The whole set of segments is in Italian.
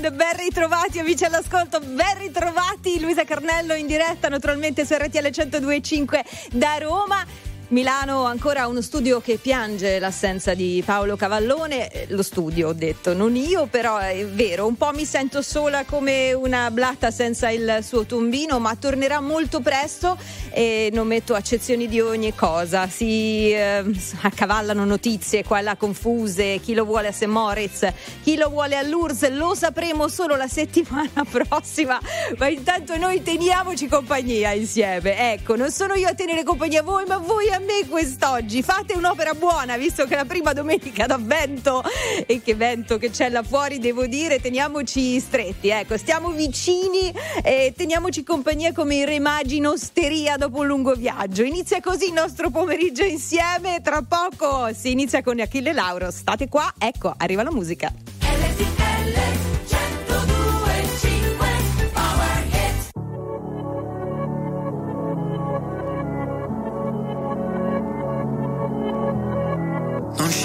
weekend, ben ritrovati amici all'ascolto, ben ritrovati Luisa Carnello in diretta naturalmente su RTL 102.5 da Roma. Milano ancora uno studio che piange l'assenza di Paolo Cavallone, eh, lo studio ho detto, non io, però è vero, un po' mi sento sola come una blatta senza il suo tombino, ma tornerà molto presto e non metto accezioni di ogni cosa, si eh, accavallano notizie qua e là confuse, chi lo vuole a St. Moritz, chi lo vuole a Lourdes, lo sapremo solo la settimana prossima, ma intanto noi teniamoci compagnia insieme, ecco, non sono io a tenere compagnia a voi, ma voi a me quest'oggi. Fate un'opera buona, visto che è la prima domenica d'avvento e che vento che c'è là fuori, devo dire, teniamoci stretti, ecco, stiamo vicini e teniamoci compagnia come i re magi in osteria dopo un lungo viaggio. Inizia così il nostro pomeriggio insieme, tra poco si inizia con Achille Lauro. State qua, ecco, arriva la musica. LTL.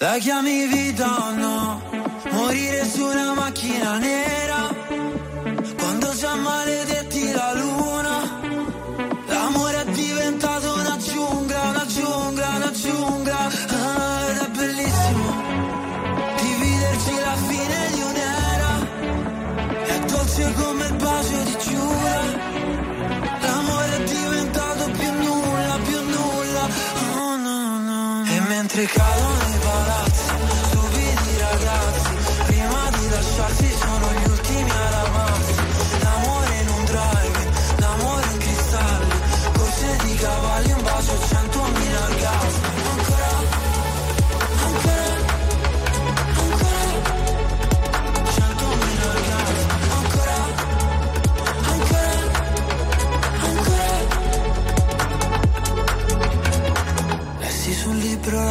La chiami vita o no? Morire su una macchina nera. Quando già maledetti la luna. L'amore è diventato una giungla, una giungla, una giungla. Ah, Ed è bellissimo Dividerci la fine di un'era. È dolce come il bacio di Giura. L'amore è diventato più nulla, più nulla. Oh, no, no. E mentre cadono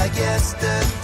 Like yesterday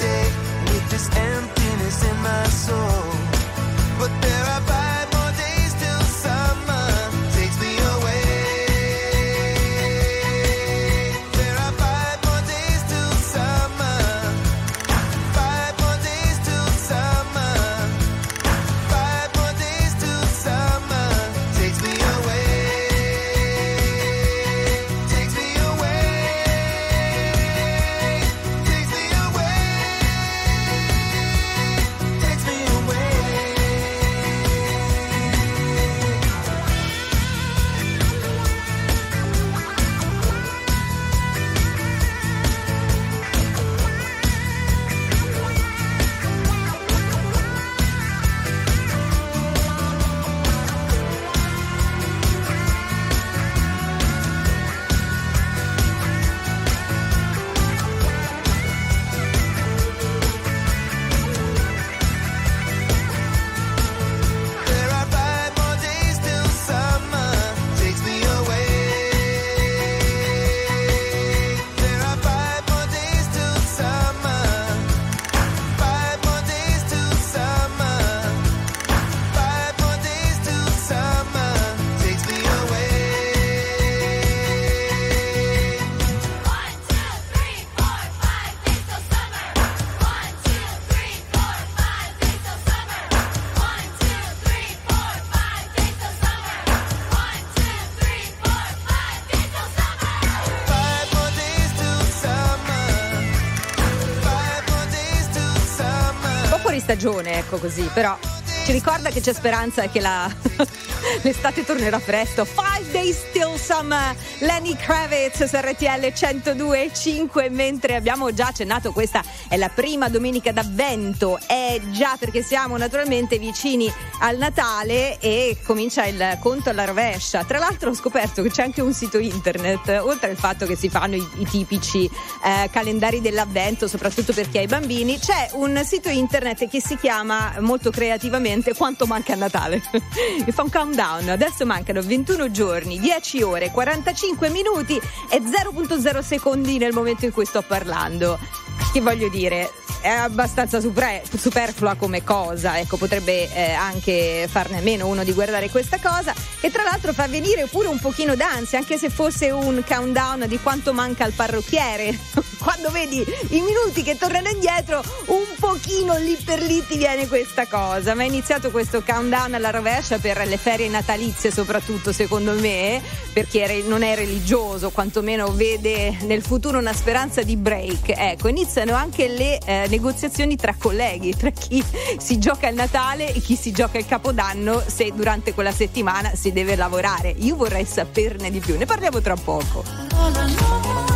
stagione, ecco così, però ci ricorda che c'è speranza e che la... l'estate tornerà presto. Five Days Till Summer, Lenny Kravitz su RTL 102.5, mentre abbiamo già accennato, questa è la prima domenica d'avvento, è già perché siamo naturalmente vicini al Natale e comincia il conto alla rovescia. Tra l'altro ho scoperto che c'è anche un sito internet, oltre al fatto che si fanno i, i tipici eh, calendari dell'avvento, soprattutto per chi ha i bambini, c'è un sito internet che si chiama molto creativamente Quanto manca a Natale. e fa un countdown. Adesso mancano 21 giorni, 10 ore, 45 minuti e 0.0 secondi nel momento in cui sto parlando. Che voglio dire, è abbastanza supre- superflua come cosa, ecco, potrebbe eh, anche farne a meno uno di guardare questa cosa e tra l'altro fa venire pure un pochino d'ansia, anche se fosse un countdown di quanto manca al parrucchiere. Quando vedi i minuti che tornano indietro, un pochino lì per lì ti viene questa cosa. Ma è iniziato questo countdown alla rovescia per le ferie natalizie, soprattutto secondo me, per chi non è religioso, quantomeno vede nel futuro una speranza di break. Ecco, iniziano anche le eh, negoziazioni tra colleghi, tra chi si gioca il Natale e chi si gioca il Capodanno, se durante quella settimana si deve lavorare. Io vorrei saperne di più, ne parliamo tra poco.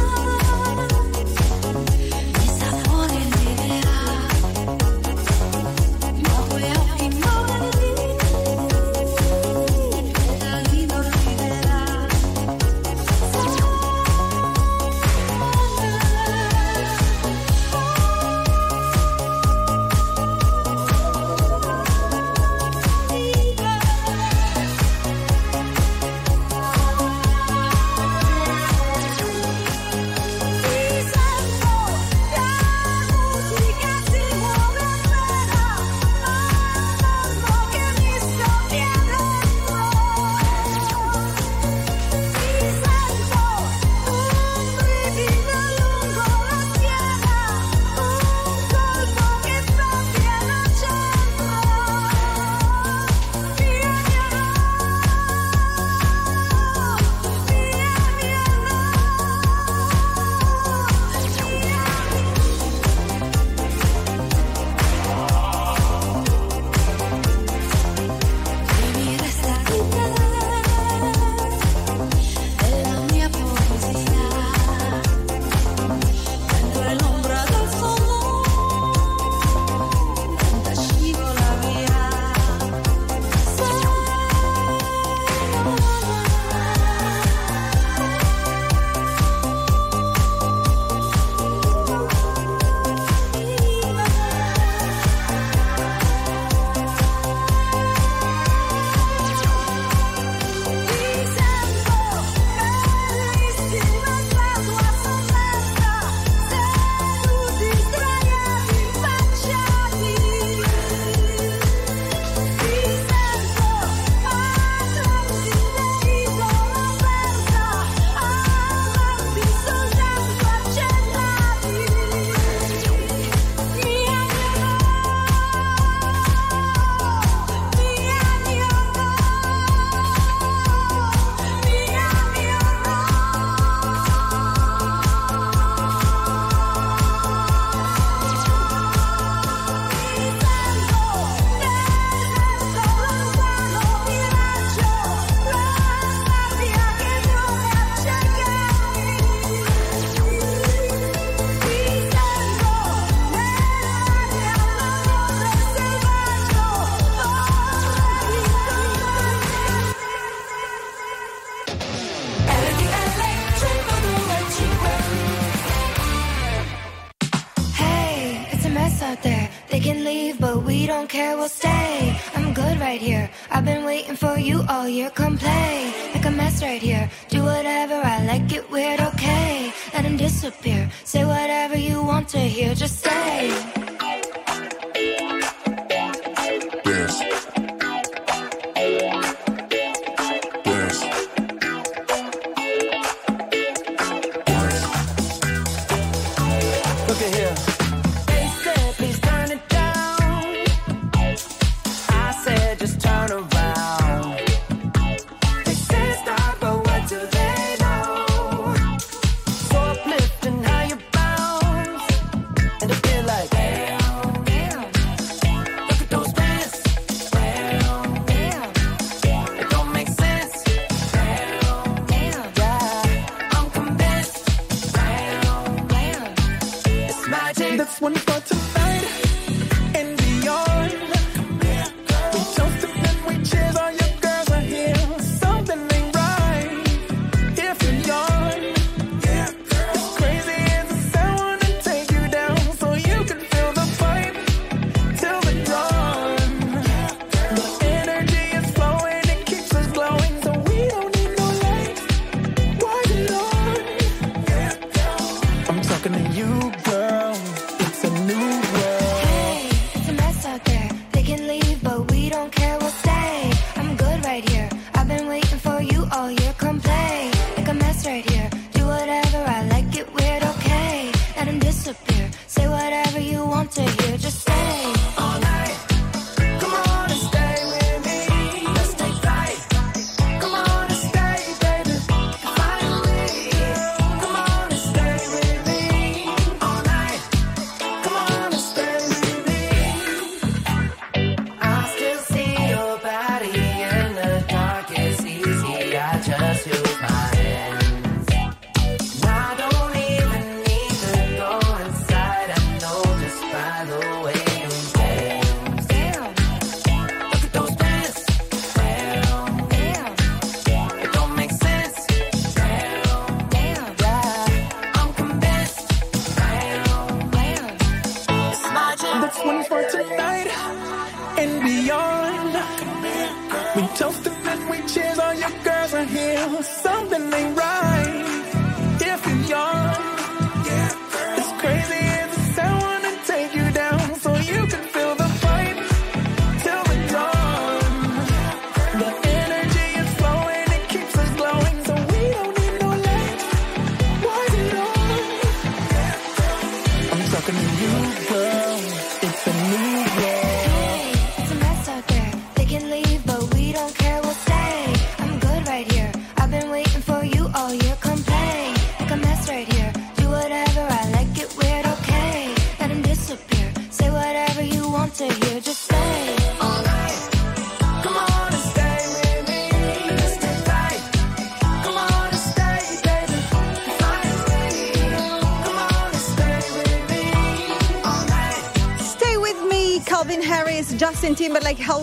We don't care, we'll stay. I'm good right here. I've been waiting for you all year. Come play, make a mess right here. Do whatever I like, get weird, okay. Let him disappear. Say whatever you want to hear, just say.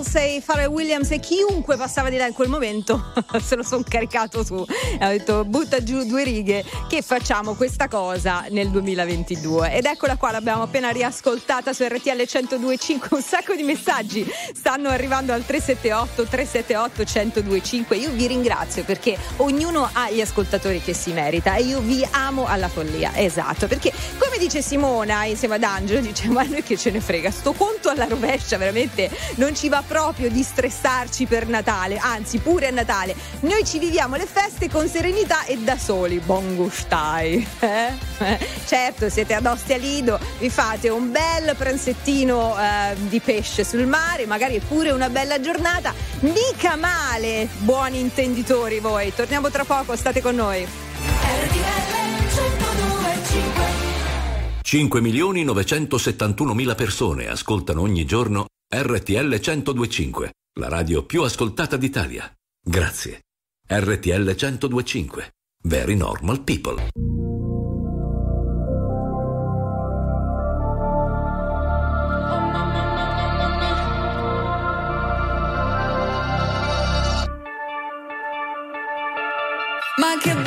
sei Pharrell Williams e chiunque passava di là in quel momento se lo sono caricato su. E ho detto butta giù due righe che facciamo questa cosa nel 2022. Ed eccola qua, l'abbiamo appena riascoltata su RTL 102.5. Un sacco di messaggi stanno arrivando al 378 378 102.5. Io vi ringrazio perché ognuno ha gli ascoltatori che si merita e io vi amo alla follia. Esatto, perché come dice Simona insieme ad Angelo, dice ma noi che ce ne frega, sto conto alla rovescia veramente non ci va proprio proprio di stressarci per Natale, anzi pure a Natale. Noi ci viviamo le feste con serenità e da soli, buon gustai. Eh? eh? Certo, siete ad Ostia Lido, vi fate un bel pranzettino eh, di pesce sul mare, magari è pure una bella giornata, mica male, buoni intenditori voi. Torniamo tra poco, state con noi. 5 milioni 971 mila persone ascoltano ogni giorno RTL 1025, la radio più ascoltata d'Italia. Grazie. RTL 1025, Very Normal People. Ma che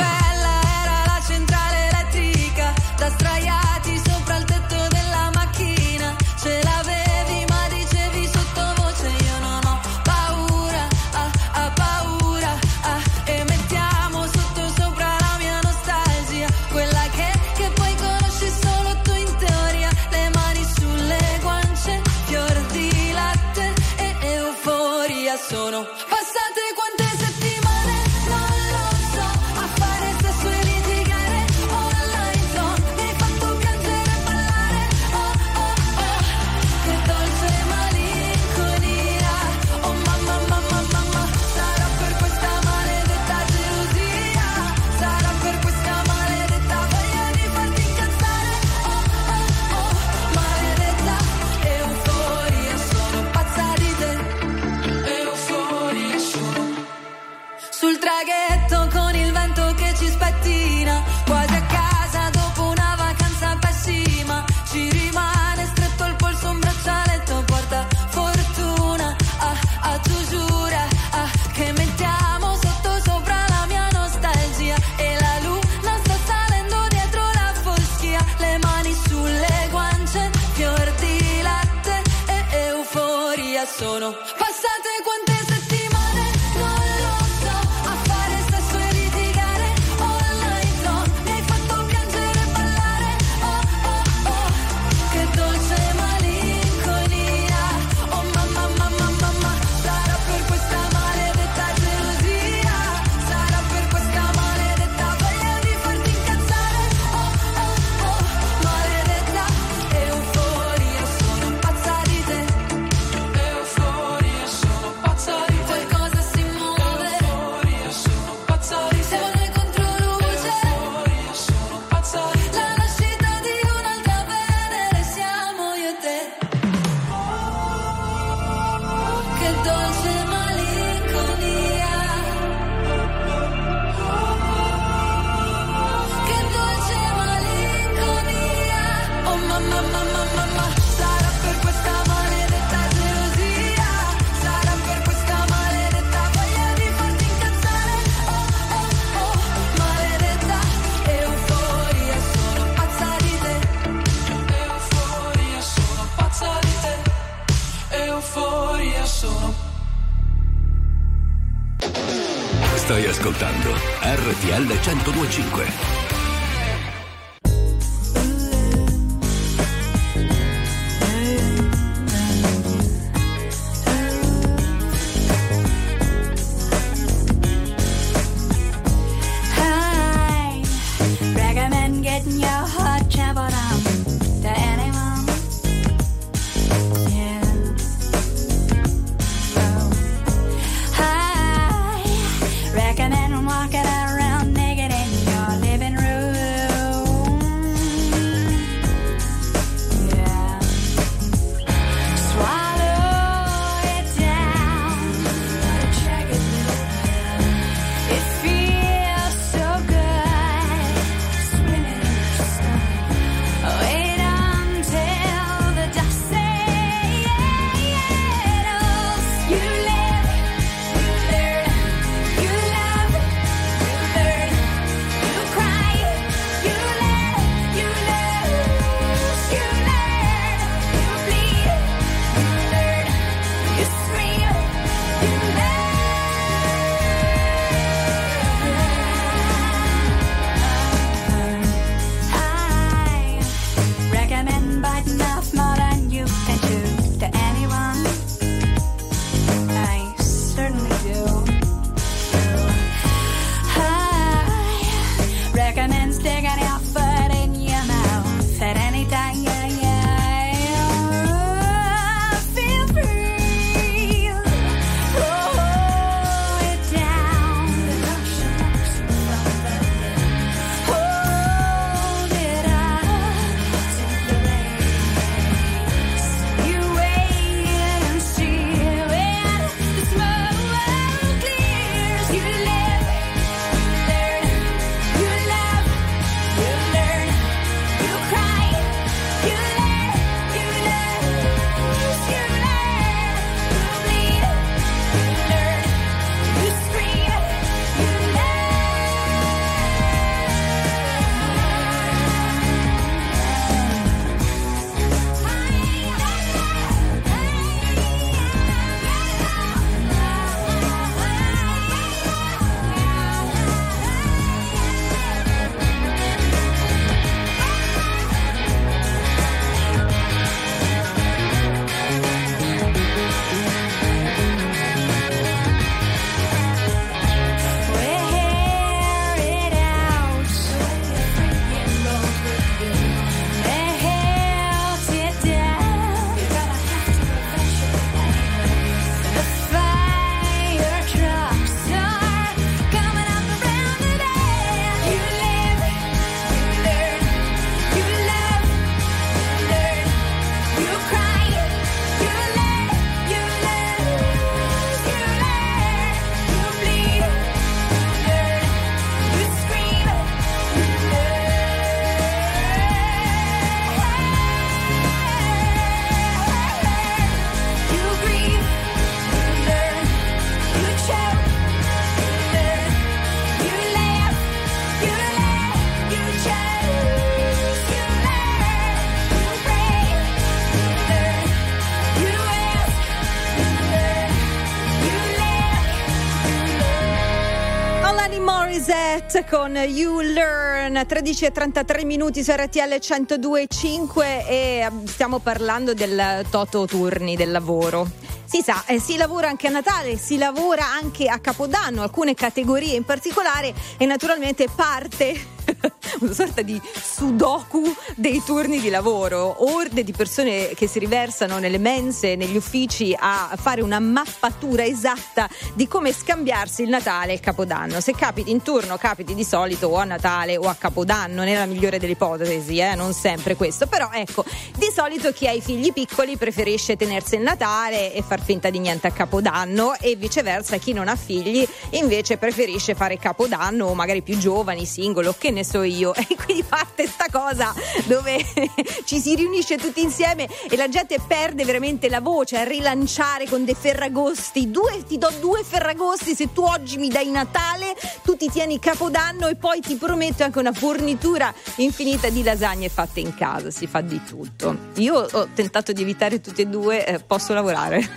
Con You Learn 13 e 33 minuti su RTL 102.5 e mm, stiamo parlando del Toto Turni del lavoro. Si sa, eh, si lavora anche a Natale, si lavora anche a Capodanno, alcune categorie in particolare e naturalmente parte una sorta di sudoku dei turni di lavoro, orde di persone che si riversano nelle mense, negli uffici a fare una mappatura esatta di come scambiarsi il Natale e il Capodanno. Se capiti in turno, capiti di solito o a Natale o a Capodanno, nella migliore delle ipotesi, eh, non sempre questo, però ecco, di solito chi ha i figli piccoli preferisce tenersi il Natale e far finta di niente a Capodanno e viceversa chi non ha figli invece preferisce fare Capodanno o magari più giovani, singolo, che ne so io. E quindi parte sta cosa dove ci si riunisce tutti insieme e la gente perde veramente la voce a rilanciare con dei ferragosti. Due, ti do due ferragosti se tu oggi mi dai Natale, tu ti tieni Capodanno e poi ti prometto anche una fornitura infinita di lasagne fatte in casa. Si fa di tutto. Io ho tentato di evitare tutti e due, eh, posso lavorare.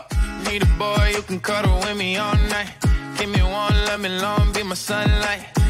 Need a boy who can cuddle with me all night. Give me one, let me long, be my sunlight.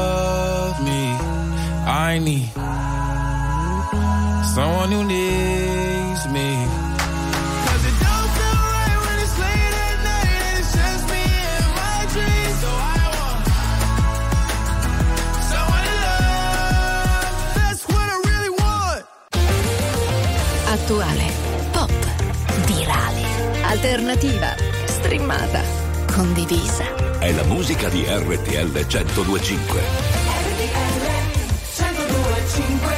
I need someone who needs me. 'Cause it don't feel right when it's late at night and it's just me and my dreams. So I want someone to love. That's what I really want. Attuale, pop, virale, alternativa, streamata, condivisa. È la musica di RTL 1025. Dove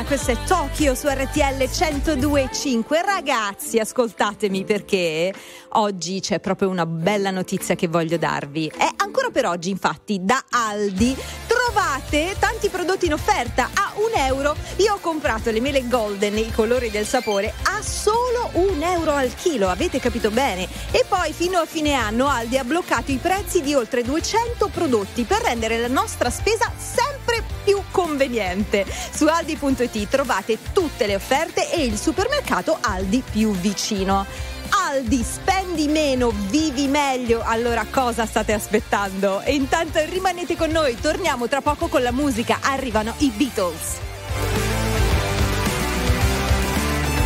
Gaia, questo è Tokyo su RTL 102.5. Ragazzi, ascoltatemi perché oggi c'è proprio una bella notizia che voglio darvi. È ancora per oggi, infatti, da Aldi trovate tanti prodotti in offerta a un euro. Io ho comprato le mele golden, i colori del sapore, a solo un euro al chilo, avete capito bene? E poi fino a fine anno Aldi ha bloccato i prezzi di oltre 200 prodotti per rendere la nostra spesa sempre più conveniente. Su aldi.it trovate tutte le offerte e il supermercato Aldi più vicino. Aldi, spendi meno, vivi meglio. Allora cosa state aspettando? E intanto rimanete con noi, torniamo tra poco con la musica. Arrivano i Beatles.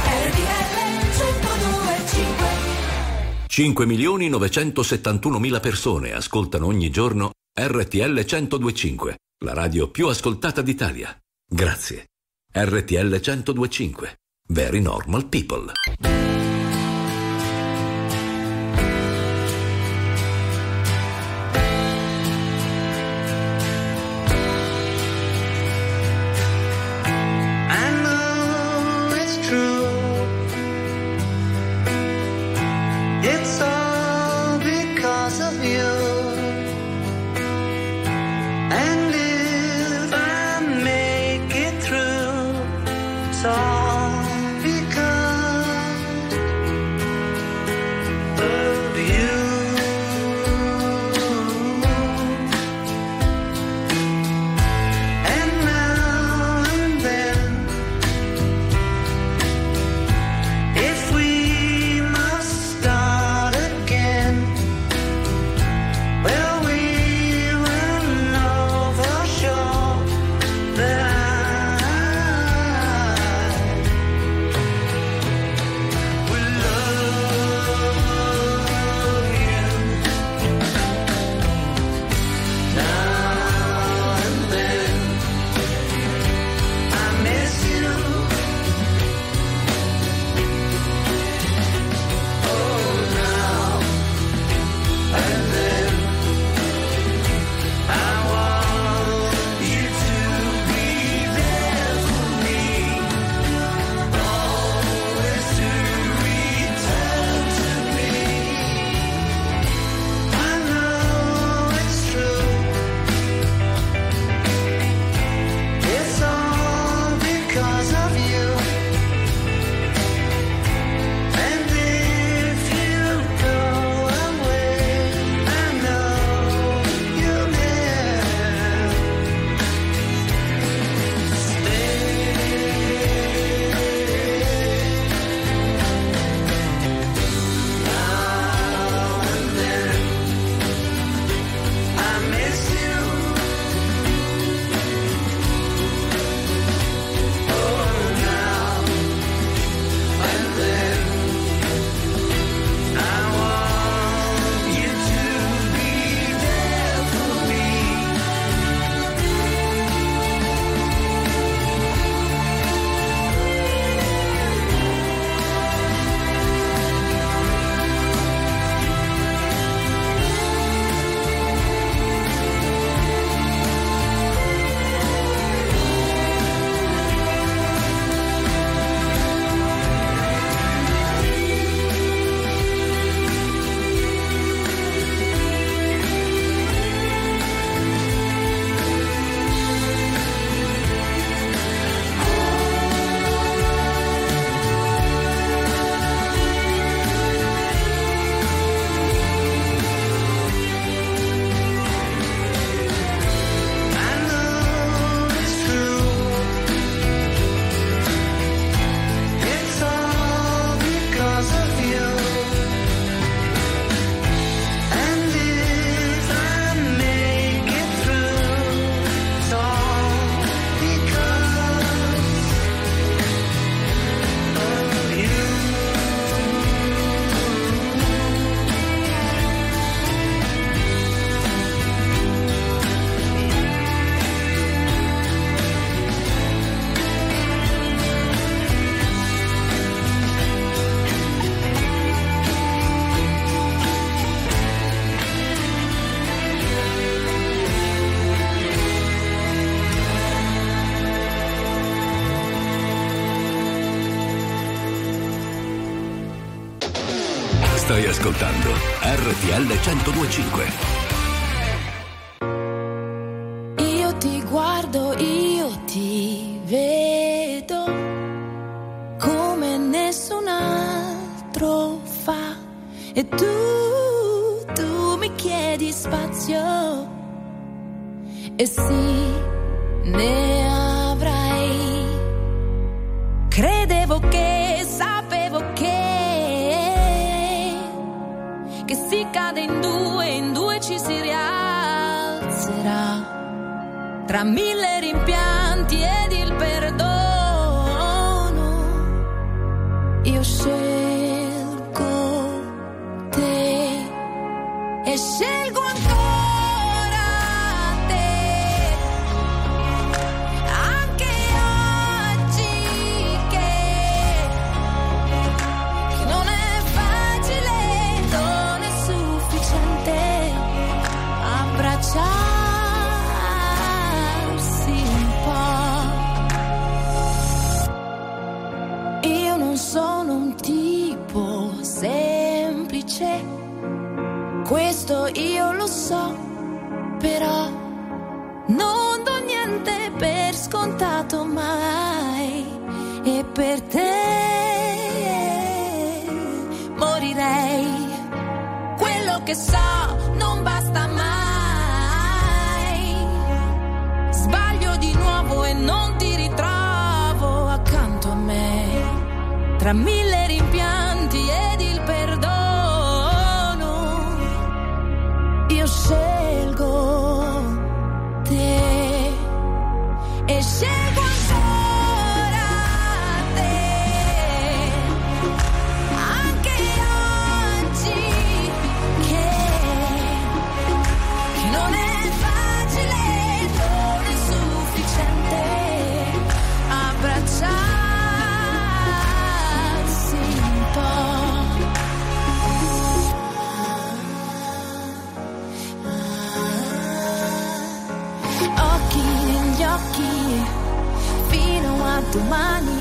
RTL 102.5 5 milioni 971 mila persone ascoltano ogni giorno RTL 1025, la radio più ascoltata d'Italia. Grazie. RTL 1025. Very normal people. RTL 1025. Semplice, questo io lo so, però non do niente per scontato mai e per te morirei. Quello che so non basta mai. Sbaglio di nuovo e non ti ritrovo accanto a me. Tra mille rimpianti share fino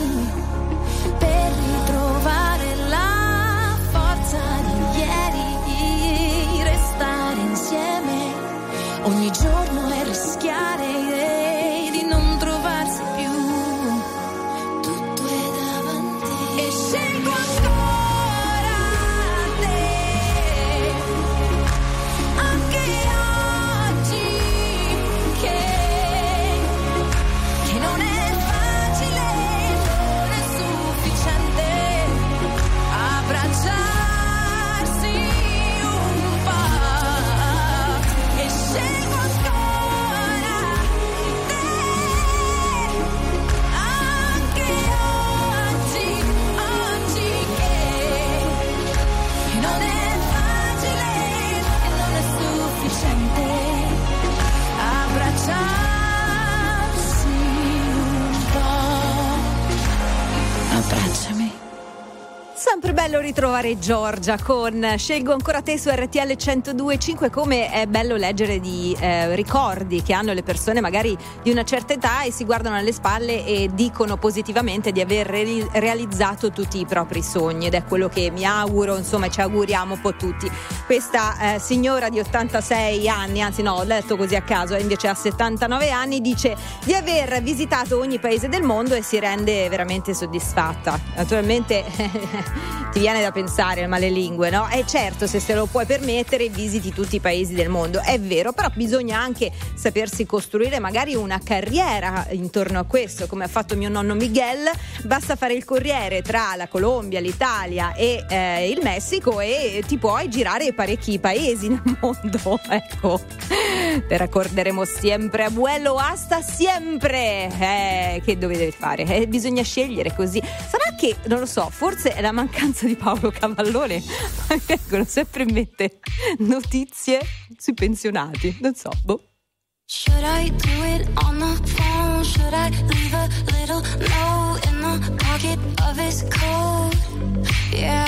bello ritrovare Giorgia con Scelgo ancora te su RTL 102.5 come è bello leggere di eh, ricordi che hanno le persone magari di una certa età e si guardano alle spalle e dicono positivamente di aver re- realizzato tutti i propri sogni ed è quello che mi auguro, insomma ci auguriamo un po' tutti. Questa eh, signora di 86 anni, anzi no, ho letto così a caso, invece ha 79 anni, dice di aver visitato ogni paese del mondo e si rende veramente soddisfatta. Naturalmente ti viene da pensare male lingue, no? E certo, se se lo puoi permettere, visiti tutti i paesi del mondo. È vero, però bisogna anche sapersi costruire magari una carriera intorno a questo, come ha fatto mio nonno Miguel. Basta fare il corriere tra la Colombia, l'Italia e eh, il Messico e ti puoi girare parecchi paesi nel mondo. Ecco, te raccorderemo sempre, abuelo, hasta sempre. Eh, che dovete fare? Eh, bisogna scegliere così. Sarà che, non lo so, forse è la mancanza di Paolo Cavallone. Mi vengono sempre in mente notizie sui pensionati. Non so, boh. Should I do it on the phone? Should I leave a little note in the pocket of his coat? Yeah,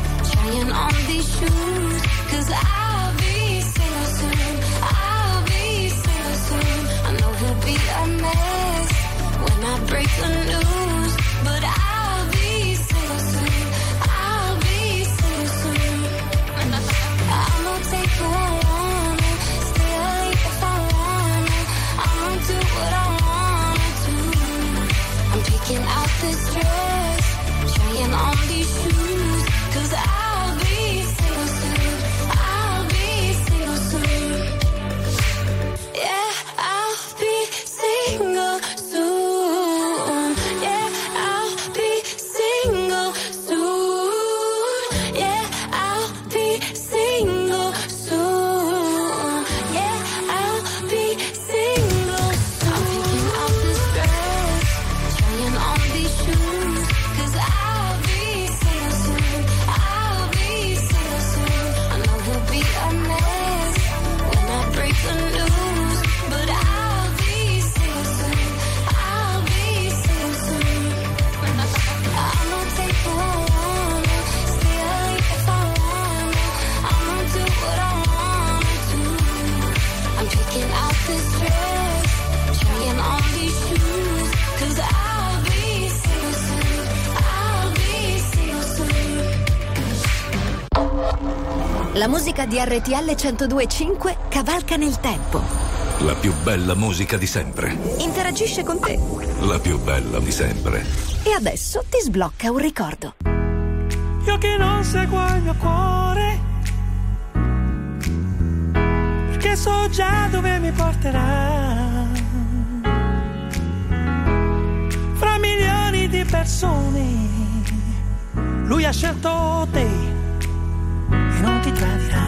on these shoes. Cause I'll be single soon. I'll be single soon. I know he'll be a mess when I break the news. La musica di RTL 1025 cavalca nel tempo. La più bella musica di sempre. Interagisce con te. La più bella di sempre. E adesso ti sblocca un ricordo. Io che non seguo il mio cuore, perché so già dove mi porterà. Fra milioni di persone, lui ha scelto te non ti tradirà.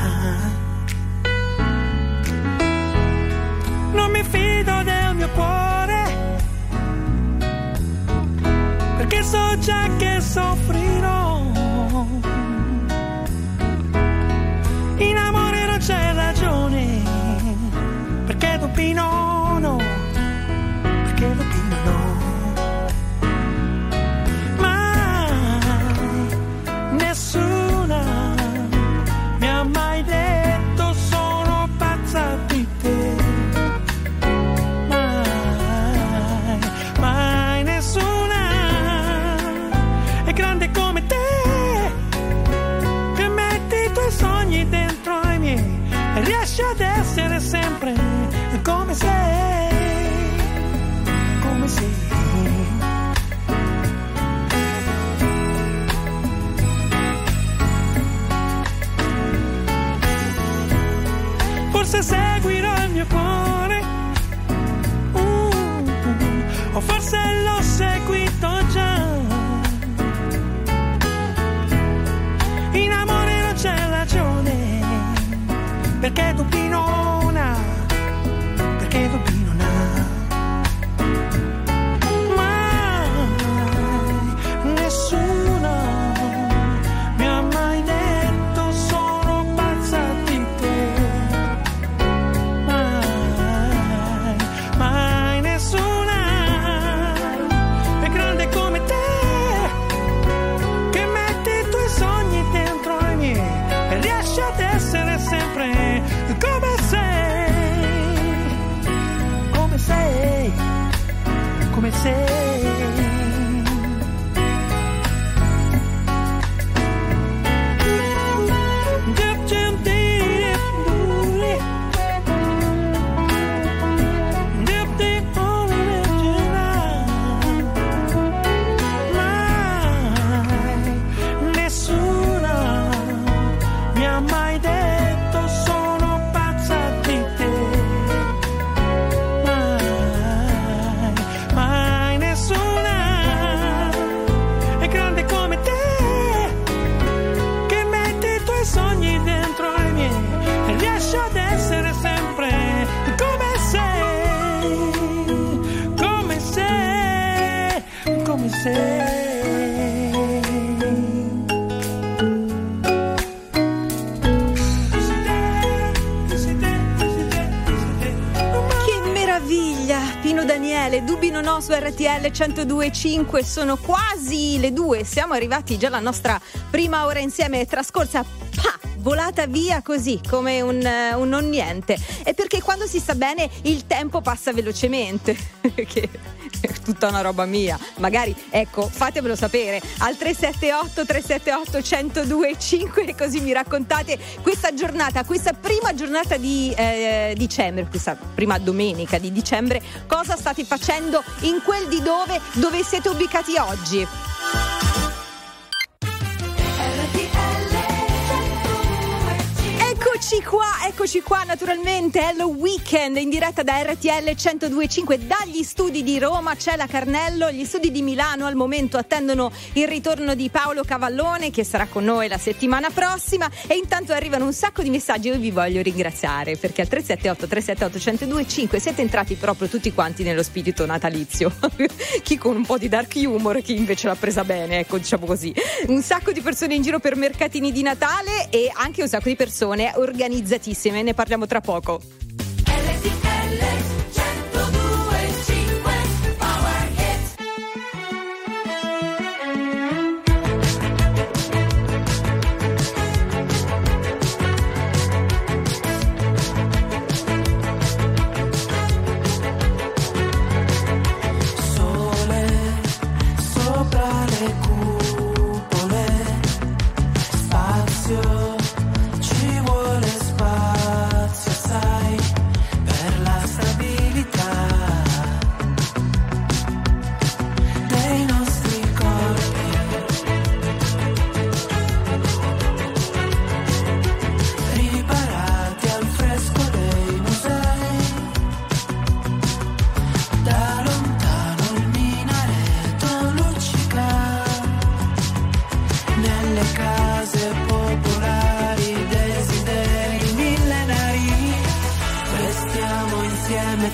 Non mi fido del mio cuore, perché so già che soffrirò. In amore non c'è ragione, perché Dopino no, perché forse l'ho seguito già. In amore non c'è ragione, perché tu 102.5, sono quasi le due, siamo arrivati già alla nostra prima ora insieme, è trascorsa pa, volata via così come un, un non niente. E perché quando si sta bene il tempo passa velocemente. tutta una roba mia. Magari, ecco, fatemelo sapere al 378 378 1025 così mi raccontate questa giornata, questa prima giornata di eh, dicembre, questa prima domenica di dicembre, cosa state facendo in quel di dove, dove siete ubicati oggi? Eccoci qua, eccoci qua naturalmente, Hello Weekend in diretta da RTL 102.5 dagli studi di Roma, c'è la Carnello, gli studi di Milano al momento attendono il ritorno di Paolo Cavallone che sarà con noi la settimana prossima. E intanto arrivano un sacco di messaggi io vi voglio ringraziare perché al 378 378 1025 siete entrati proprio tutti quanti nello spirito natalizio, chi con un po' di dark humor, chi invece l'ha presa bene, ecco diciamo così, un sacco di persone in giro per mercatini di Natale e anche un sacco di persone organizzatissime, ne parliamo tra poco. Sole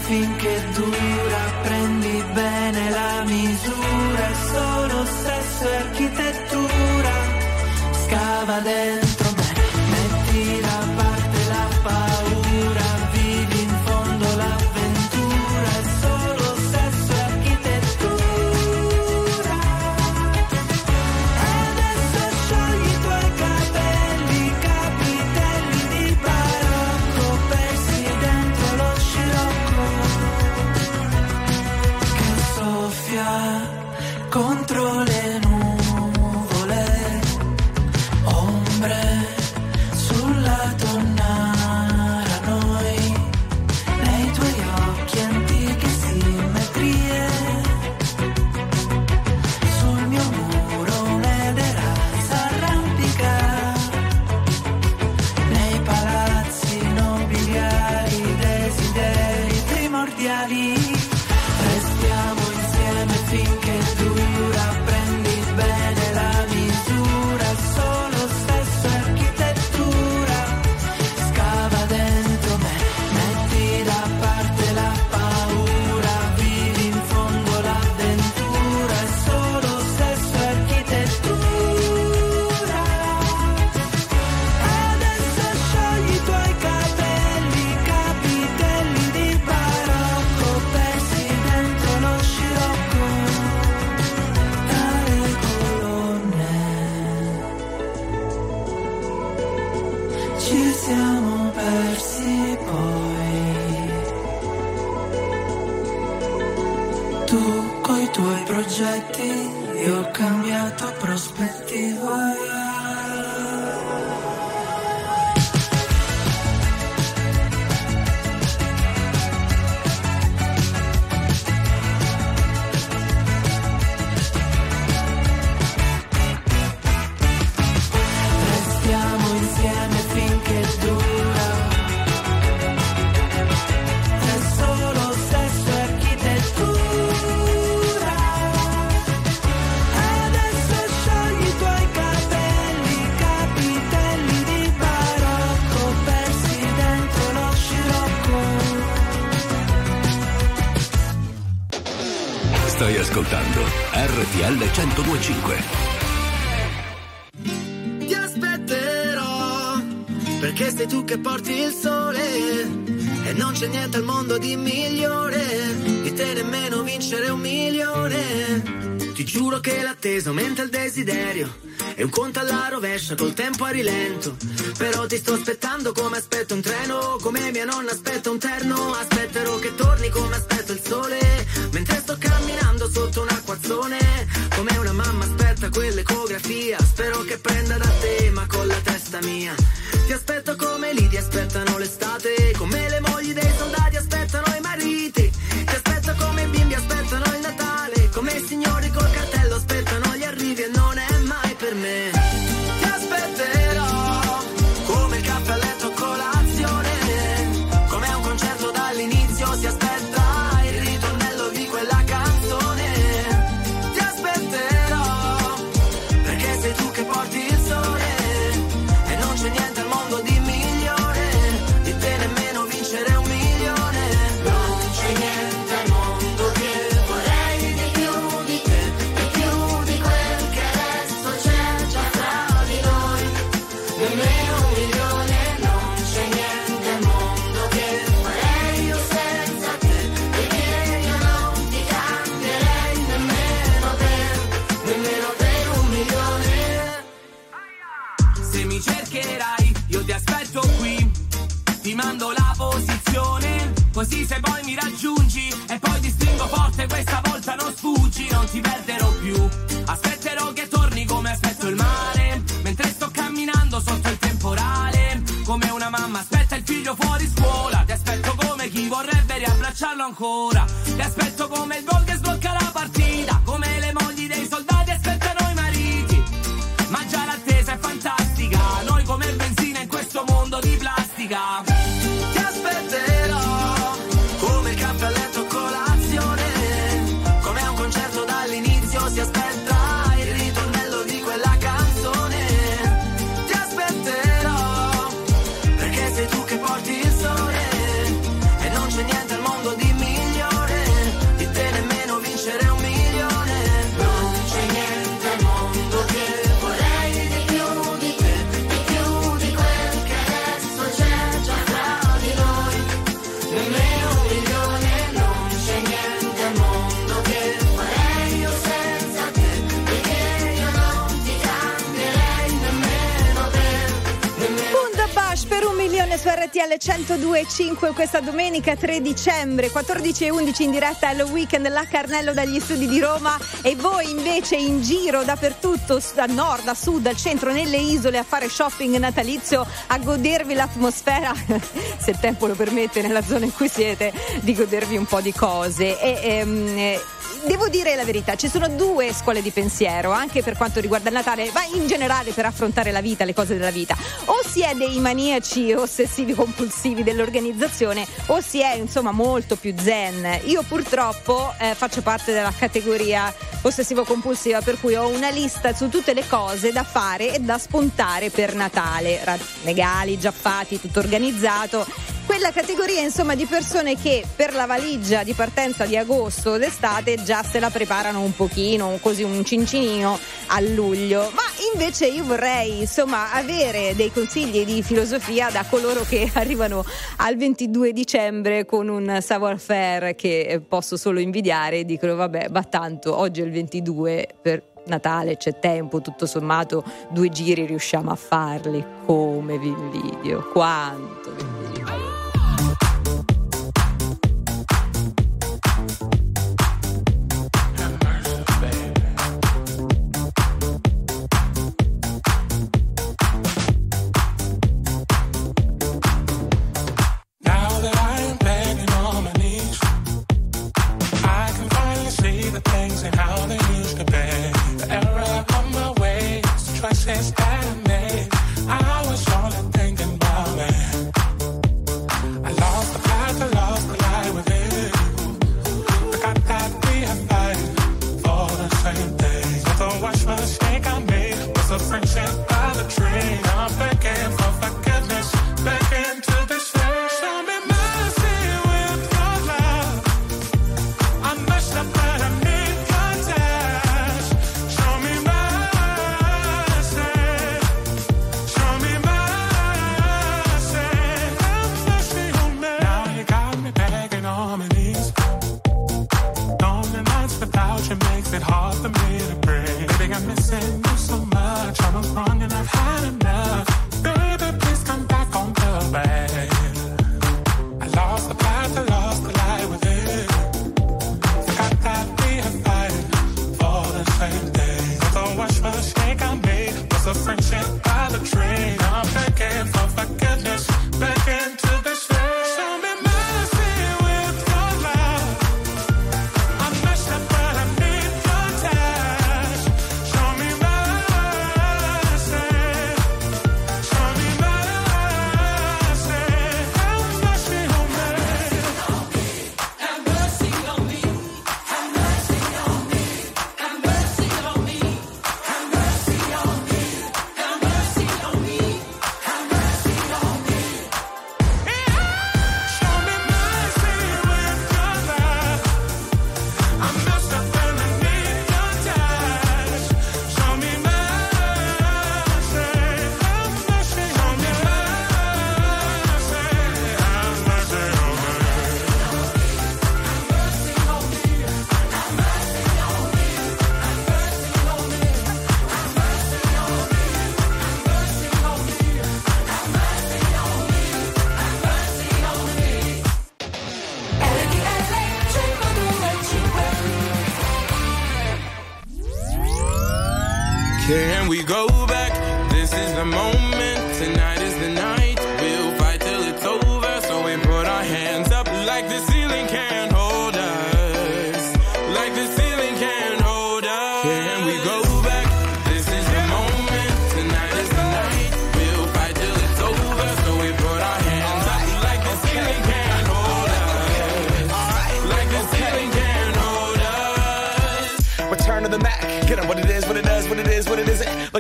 finché dura, prendi bene la misura, è solo sesso e architettura. Scava dentro col tempo a rilento, però ti sto aspettando. 102.5 questa domenica 3 dicembre 14.11 in diretta al weekend la Carnello dagli studi di Roma. E voi invece in giro dappertutto a nord a sud al centro nelle isole a fare shopping natalizio a godervi l'atmosfera. Se il tempo lo permette nella zona in cui siete di godervi un po' di cose. E, ehm, devo dire la verità, ci sono due scuole di pensiero, anche per quanto riguarda il Natale, ma in generale per affrontare la vita, le cose della vita si è dei maniaci ossessivi compulsivi dell'organizzazione o si è insomma molto più zen. Io purtroppo eh, faccio parte della categoria ossessivo compulsiva per cui ho una lista su tutte le cose da fare e da spuntare per Natale, regali già fatti, tutto organizzato quella categoria insomma di persone che per la valigia di partenza di agosto d'estate già se la preparano un pochino, così un cincinino a luglio. Ma invece io vorrei insomma avere dei consigli di filosofia da coloro che arrivano al 22 dicembre con un savoir-faire che posso solo invidiare e dicono vabbè, ma tanto oggi è il 22 per Natale c'è tempo, tutto sommato due giri riusciamo a farli. Come vi invidio, quanto vi invidio. Can we go back? This is the moment. Tonight is the night.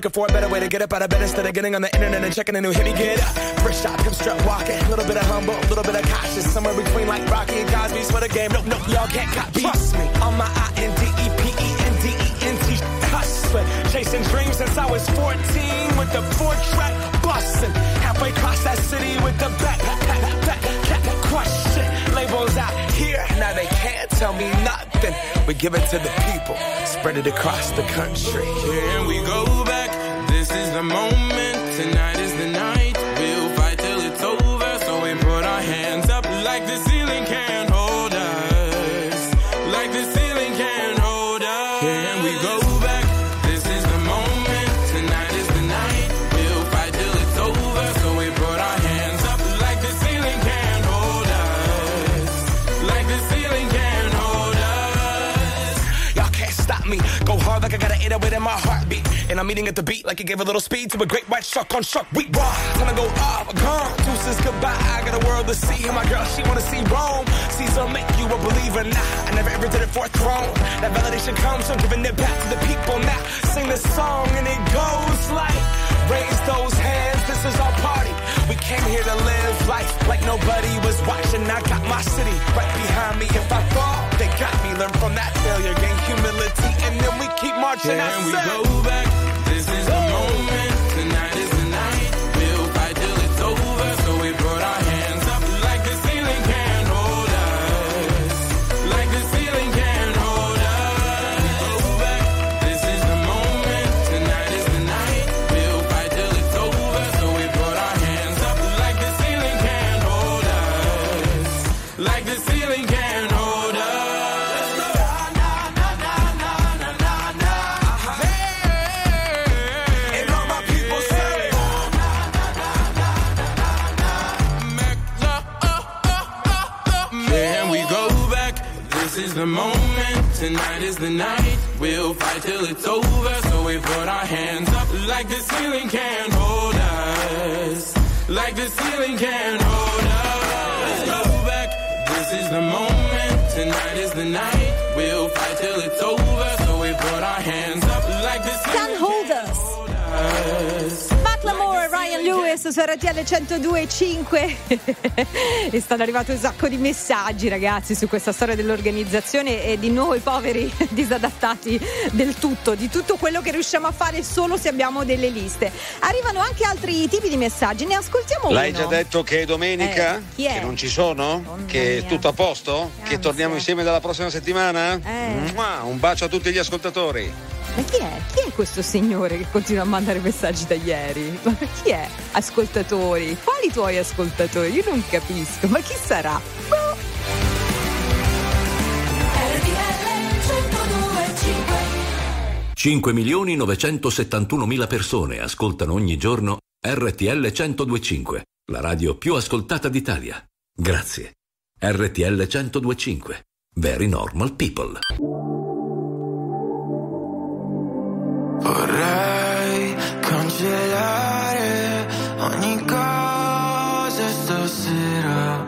Looking for a better way to get up out of bed instead of getting on the internet and checking a new hit. Me get up. First shot, come strut walking. A little bit of humble, a little bit of cautious. Somewhere between like Rocky and Cosby's for the game. Nope, nope, y'all can't copy. Trust me. On my I-N-D-E-P-E-N-D-E-N-T hustling. Chasing dreams since I was 14 with the four track busting. Halfway across that city with the back, back, back, back, back, question. Labels out here, now they can't tell me nothing. We give it to the people, spread it across the country. Can we go back? This is the moment. Tonight is the night. We'll fight till it's over. So we put our hands up like the And I'm eating at the beat like it gave a little speed to a great white shark on shark. We. Time to go off. Gone. Deuces goodbye. I got a world to see. And my girl, she wanna see Rome. Caesar make you a believer. Nah, I never ever did it for a throne. That validation comes from giving it back to the people. Now sing this song and it goes like, raise those hands. This is our party. We came here to live life like nobody was watching. I got my city right behind me. If I fall, they got me. Learn from that failure, gain humility, and then we keep marching. I Can we go back? This is the moment. Tonight is the night. We'll fight till it's over. So we put our hands up like the ceiling can't hold us. Like the ceiling can't hold us. Let's go back. This is the moment. Tonight is the night. We'll fight till it's over. So we put our hands up like the ceiling hold us. can't hold us. Macklemore, Ryan Lewis su RTL 102.5 e stanno arrivando un sacco di messaggi ragazzi su questa storia dell'organizzazione e di noi poveri disadattati del tutto, di tutto quello che riusciamo a fare solo se abbiamo delle liste. Arrivano anche altri tipi di messaggi, ne ascoltiamo L'hai uno. già detto che è domenica? Eh, chi è? Che non ci sono? che è tutto a posto? Che torniamo insieme dalla prossima settimana? Eh. Mua, un bacio a tutti gli ascoltatori. Ma chi è? Chi è questo signore che continua a mandare messaggi da ieri? Ma chi è? Ascoltatori? Quali tuoi ascoltatori? Io non capisco, ma chi sarà? Boh. 5 milioni 971 mila persone ascoltano ogni giorno RTL 1025, la radio più ascoltata d'Italia. Grazie. RTL 1025. Very normal people. Vorrei cancellare ogni cosa stasera,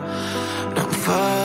non farmi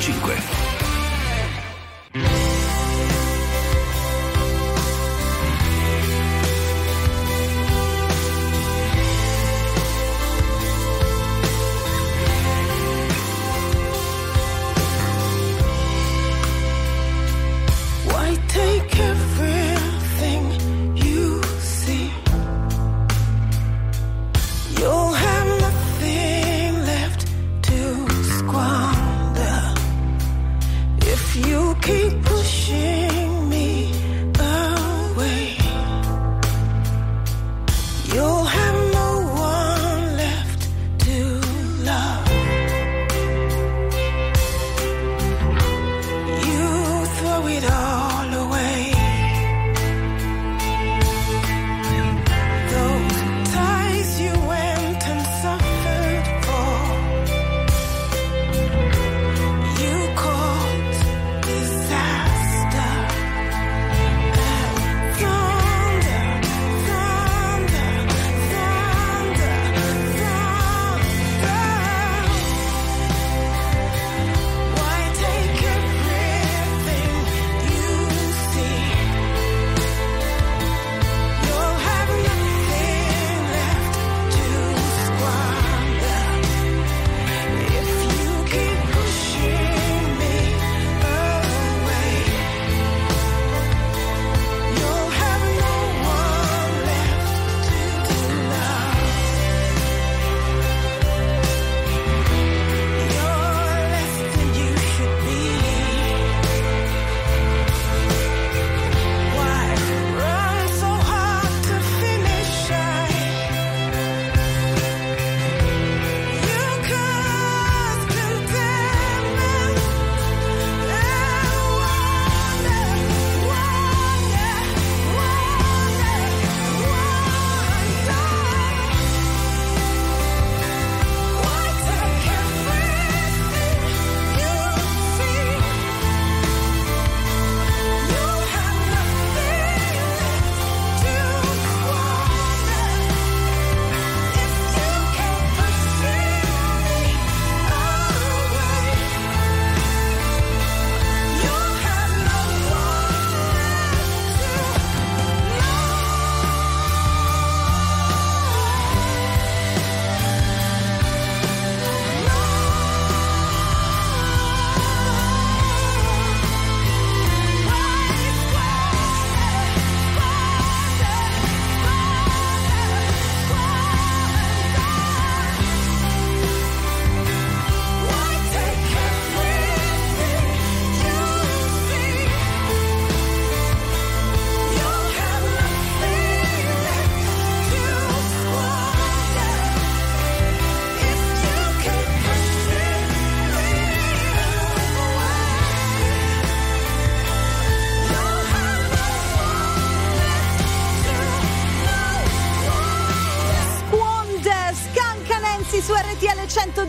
1025.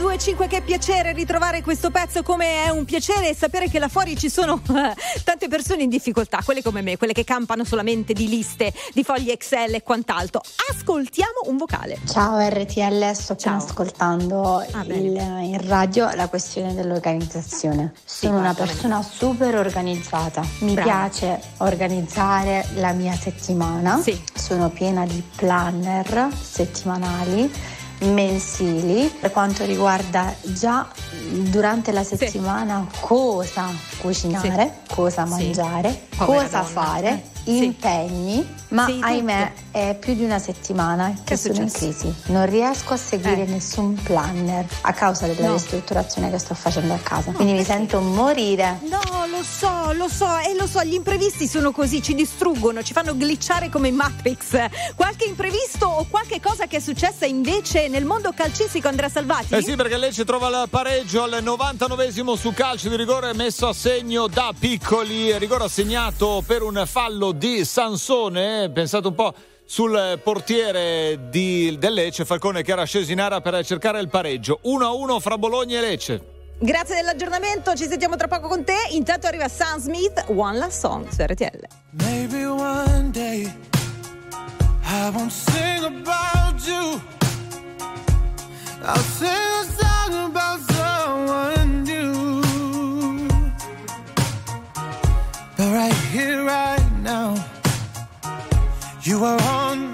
1025 che piacere ritrovare questo pezzo come è un piacere sapere che là fuori ci sono eh, tante persone in difficoltà, quelle come me, quelle che campano solamente di liste, di fogli Excel e quant'altro. Ascoltiamo un vocale. Ciao RTL, sto appena ascoltando Ah, il- in radio la questione dell'organizzazione. Sono una guarda, persona super organizzata, mi Brava. piace organizzare la mia settimana, sono piena di planner settimanali mensili per quanto riguarda già durante la settimana cosa cucinare, cosa Sì. mangiare, Povera cosa donna, fare, Sì. impegni, ma Sì, tutto. ahimè è più di una settimana che, Che sono in crisi. Non riesco a seguire Eh. nessun planner a causa della No. ristrutturazione che sto facendo a casa. Quindi mi sento morire. No, lo so, lo so, e lo so, gli imprevisti sono così, ci distruggono, ci fanno glitchare come in Matrix. Qualche imprevisto o qualche cosa che è successa invece nel mondo calcistico, Andrea Salvati? Eh sì, perché Lecce trova il pareggio al 99esimo su calcio di rigore messo a segno da Piccoli. Rigore assegnato per un fallo di Sansone. Pensate un po' sul portiere di- del Lecce, Falcone che era sceso in area per cercare il pareggio. 1-1 fra Bologna e Lecce. Grazie dell'aggiornamento, ci sentiamo tra poco con te. Intanto arriva Sam Smith, One Last Song su RTL. Maybe one day I won't sing about you. I'll sing a song about someone new. But right here, right now, you are on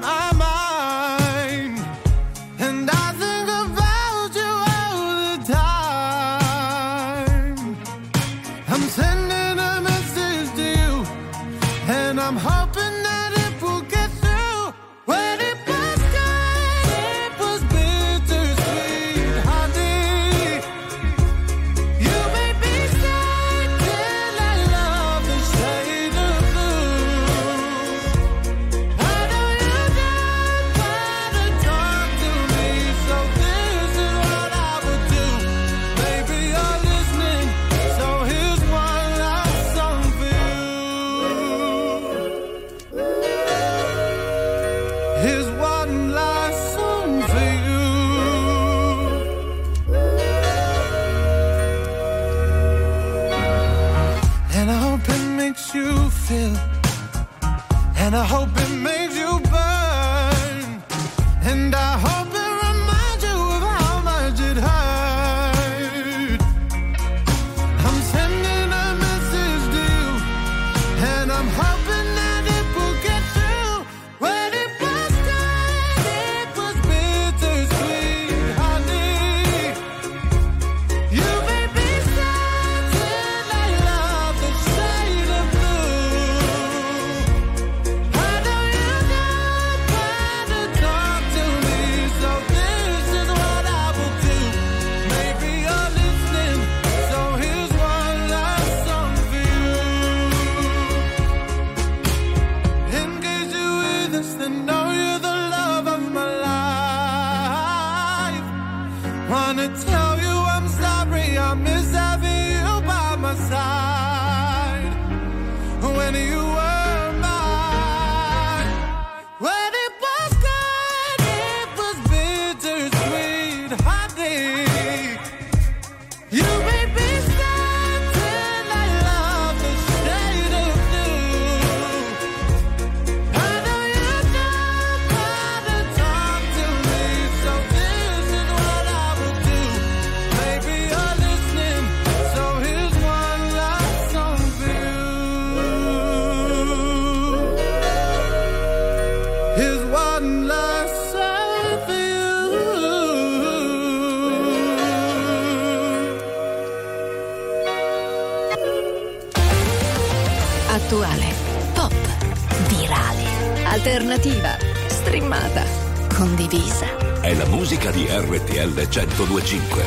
1025.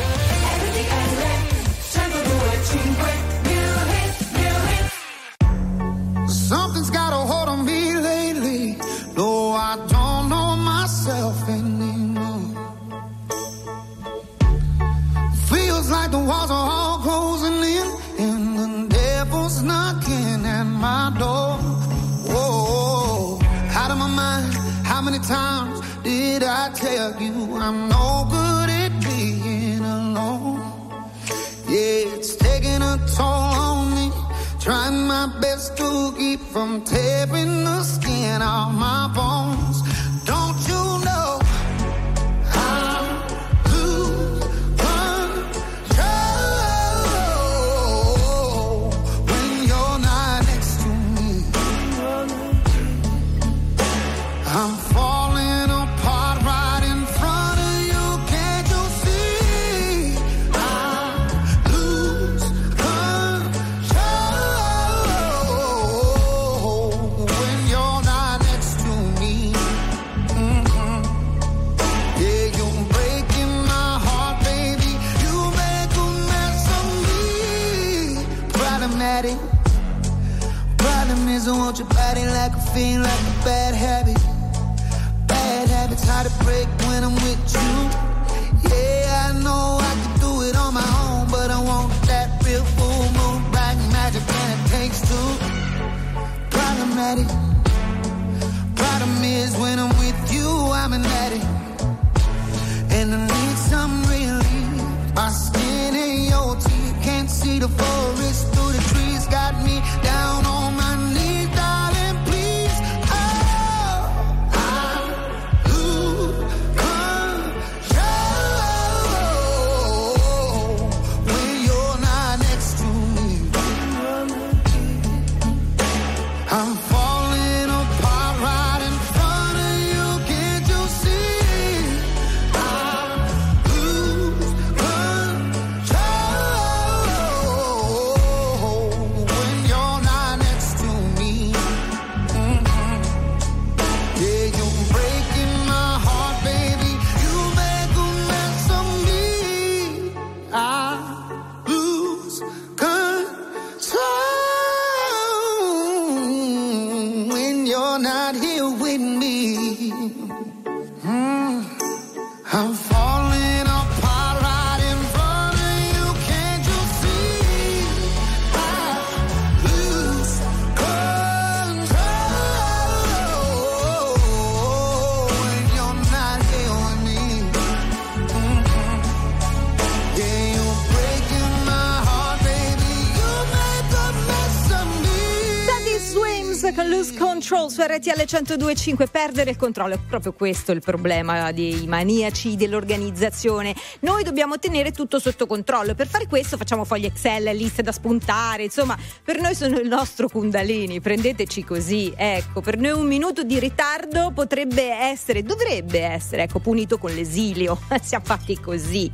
Su RTL 102.5 perdere il controllo. È proprio questo il problema dei maniaci dell'organizzazione. Noi dobbiamo tenere tutto sotto controllo. Per fare questo facciamo fogli Excel liste da spuntare. Insomma per noi sono il nostro Kundalini. Prendeteci così ecco. Per noi un minuto di ritardo potrebbe essere dovrebbe essere ecco punito con l'esilio. Siamo fatti così.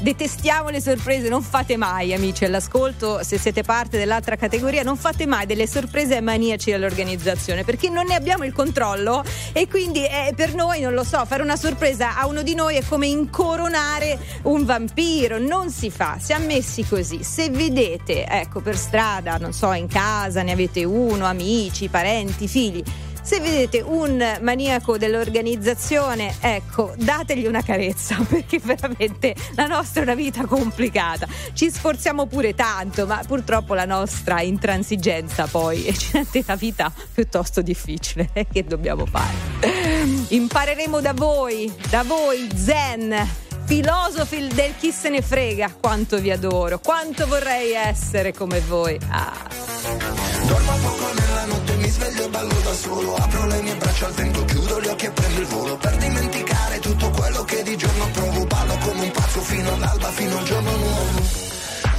Detestiamo le sorprese non fate mai amici all'ascolto. Se siete parte dell'altra categoria non fate mai delle sorprese ai maniaci dell'organizzazione perché non ne abbiamo il controllo e quindi eh, per noi non lo so fare una sorpresa a uno di noi è come incoronare un vampiro. Non si fa siamo messi così. Se vedete ecco per strada non so in casa ne avete uno amici parenti figli se vedete un maniaco dell'organizzazione, ecco, dategli una carezza perché veramente la nostra è una vita complicata. Ci sforziamo pure tanto, ma purtroppo la nostra intransigenza poi ci rende la vita piuttosto difficile. Che dobbiamo fare? Impareremo da voi, da voi zen filosofi del chi se ne frega, quanto vi adoro, quanto vorrei essere come voi. Ah. Sveglio e ballo da solo. Apro le mie braccia al vento, chiudo gli occhi e prendo il volo. Per dimenticare tutto quello che di giorno provo. Ballo come un pazzo fino all'alba, fino al giorno nuovo.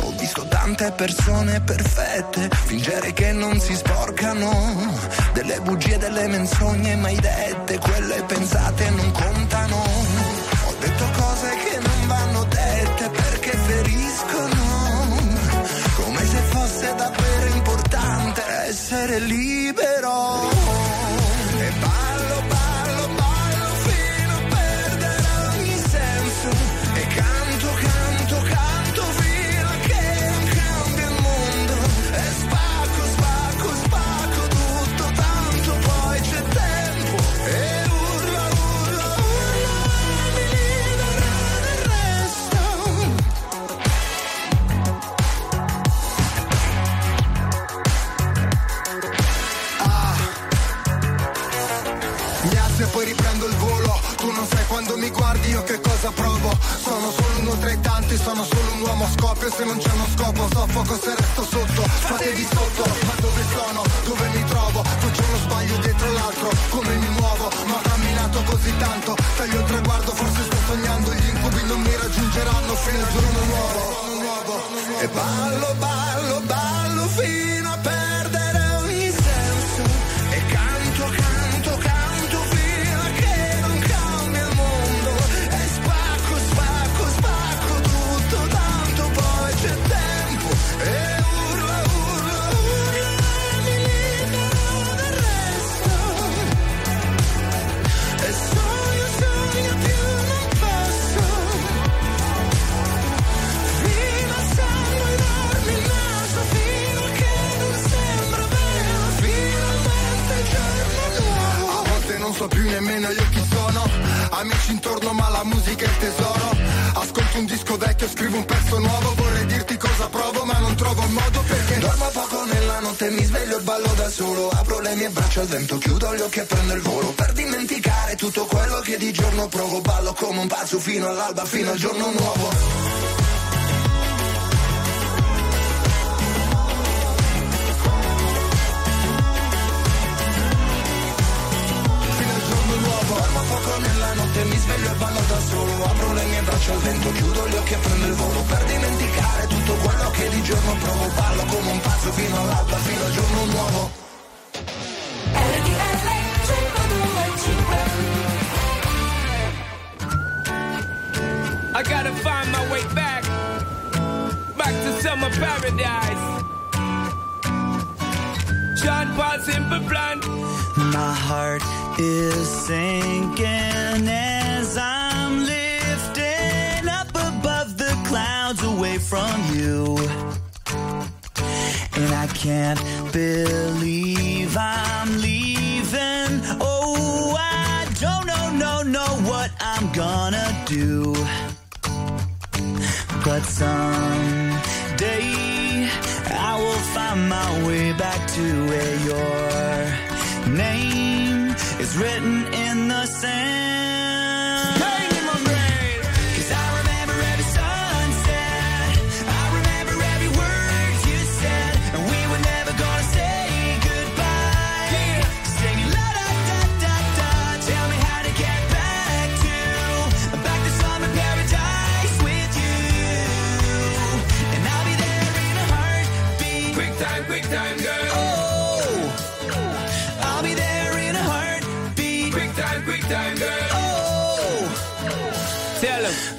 Ho visto tante persone perfette, fingere che non si sporcano. Delle bugie, delle menzogne mai dette, quelle pensate non contano. Essere libero. Pazzo fino all'alba, fino al giorno nuovo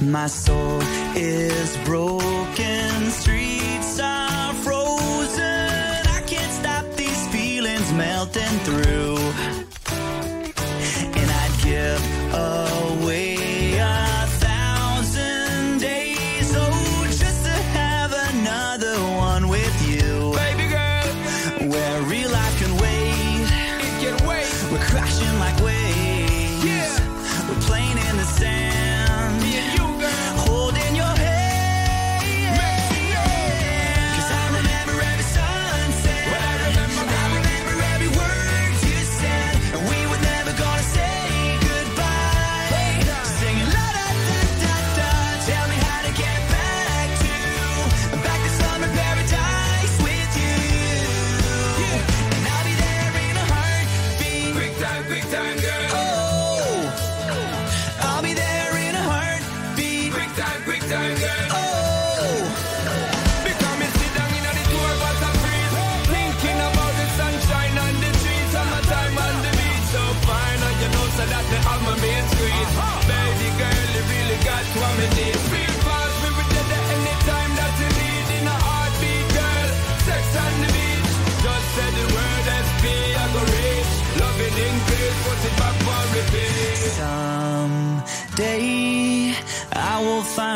My soul is broken, streets are frozen. I can't stop these feelings melting through.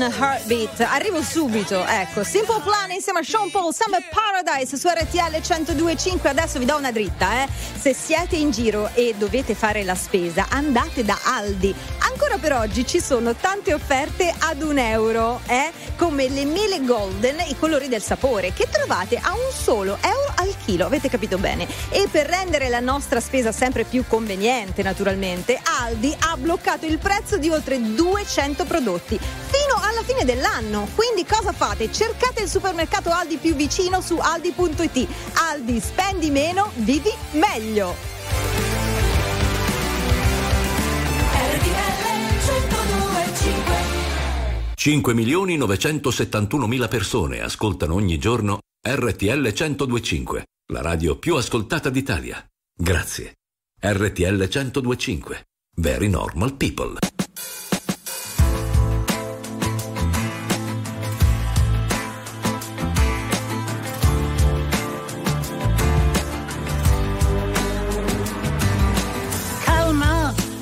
In a heartbeat. Arrivo subito, ecco. Simple Plan insieme a Sean Paul, Summer Paradise su RTL 102.5. Adesso vi do una dritta, eh. Se siete in giro e dovete fare la spesa, andate da Aldi. Ancora per oggi ci sono tante offerte ad un euro, eh? Come le mele golden, i colori del sapore, che trovate a un solo euro al chilo, avete capito bene. E per rendere la nostra spesa sempre più conveniente, naturalmente, Aldi ha bloccato il prezzo di oltre 200 prodotti fino alla fine dell'anno. Quindi cosa fate? Cercate il supermercato Aldi più vicino su aldi.it. Aldi, spendi meno, vivi meglio. RTL 102.5 5 milioni 971 mila persone ascoltano ogni giorno RTL 1025, la radio più ascoltata d'Italia. Grazie. RTL 1025. Very normal people.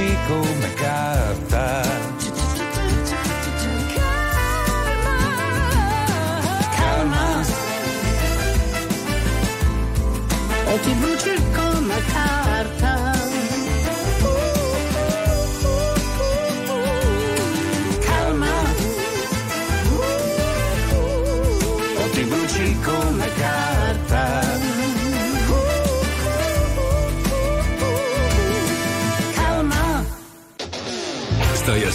o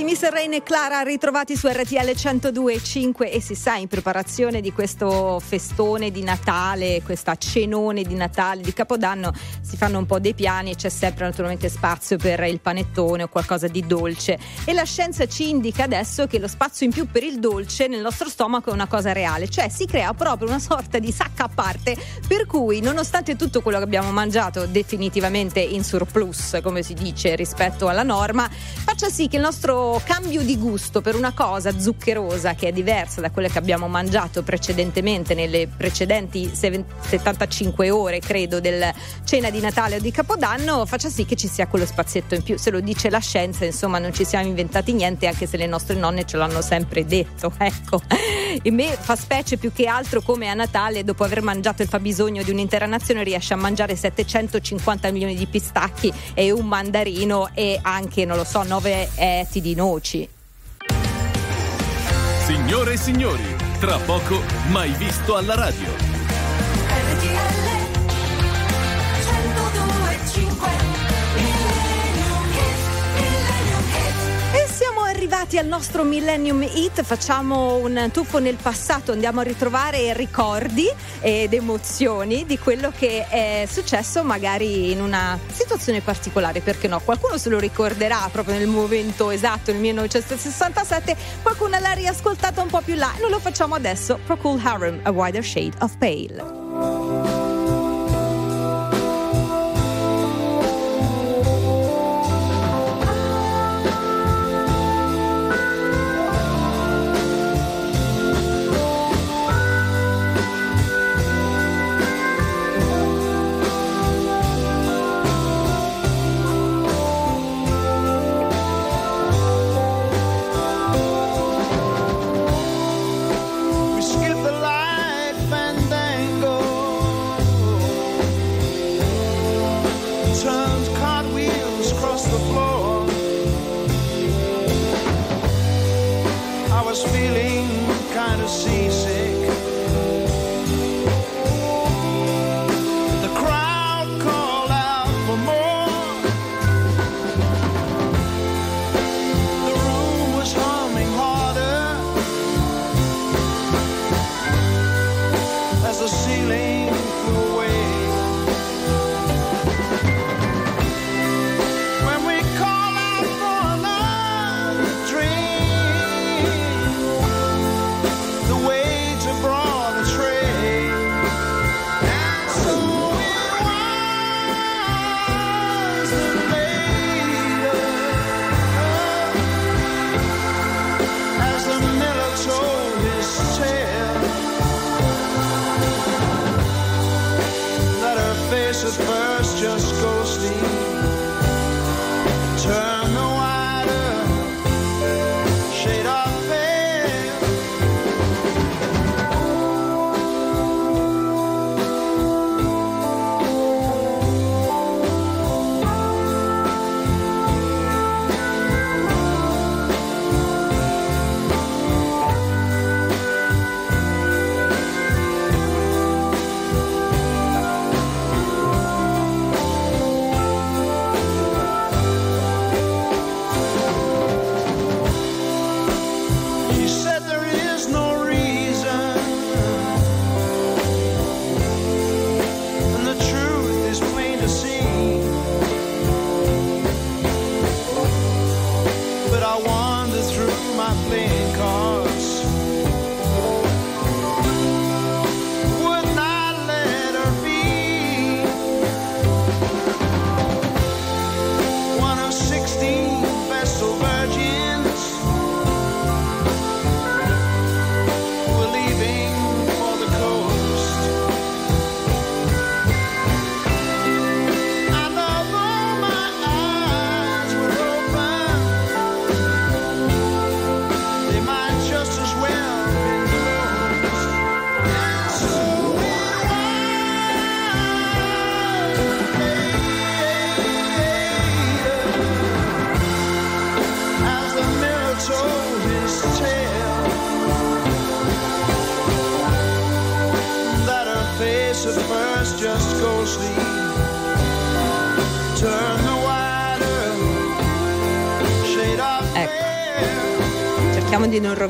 notti, Miss Rain e Clara ritrovati su RTL 102.5 e si sa in preparazione di questo festone di Natale, questa cenone di Natale, di Capodanno, si fanno un po' dei piani e c'è sempre naturalmente spazio per il panettone o qualcosa di dolce. E la scienza ci indica adesso che lo spazio in più per il dolce nel nostro stomaco è una cosa reale, cioè si crea proprio una sorta di sacca a parte per cui nonostante tutto quello che abbiamo mangiato definitivamente in surplus, come si dice, rispetto alla norma, faccia sì che il nostro cambio di gusto per una cosa zuccherosa che è diversa da quella che abbiamo mangiato precedentemente nelle precedenti seven- 75 ore, credo, del cena di Natale o di Capodanno, faccia sì che ci sia quello spazietto in più. Se lo dice la scienza, insomma, non ci siamo inventati niente, anche se le nostre nonne ce l'hanno sempre detto. Ecco. E me fa specie più che altro come a Natale, dopo aver mangiato il fabbisogno di un'intera nazione, riesce a mangiare 750 milioni di pistacchi e un mandarino e anche, non lo so, 9 etti di di noci. Signore e signori, tra poco mai visto alla radio. RTL 102.5 arrivati al nostro Millennium Hit, facciamo un tuffo nel passato, andiamo a ritrovare ricordi ed emozioni di quello che è successo magari in una situazione particolare, perché no? Qualcuno se lo ricorderà proprio nel momento esatto, nel 1967, qualcuno l'ha riascoltata un po' più là, non lo facciamo adesso, Procol Harum, A Wider Shade of Pale.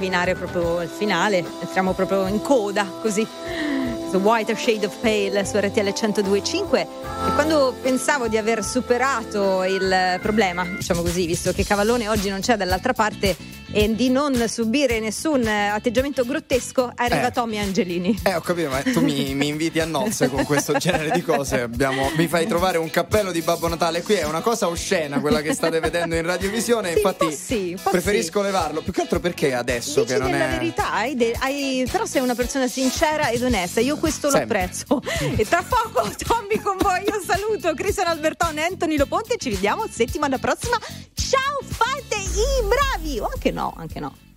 Rovinare proprio il finale, entriamo proprio in coda così. The Whiter Shade of Pale su RTL 102.5 e quando pensavo di aver superato il problema, diciamo così, visto che Cavallone oggi non c'è dall'altra parte e di non subire nessun eh, atteggiamento grottesco, arriva Eh. Tommy Angelini. Eh, ho capito, ma tu mi, mi inviti a nozze con questo genere di cose. Abbiamo- mi fai trovare un cappello di Babbo Natale. Qui è una cosa oscena quella che state vedendo in radiovisione. infatti, sì, un po' preferisco levarlo. Più che altro perché adesso Dici che non della è. verità, hai de- hai- però sei una persona sincera ed onesta, io questo lo Sempre. apprezzo. E tra poco Tommy con voi, io saluto Cristian Albertone Anthony Loponte, ci vediamo settimana prossima. Ciao, fate i bravi! O anche no, anche no.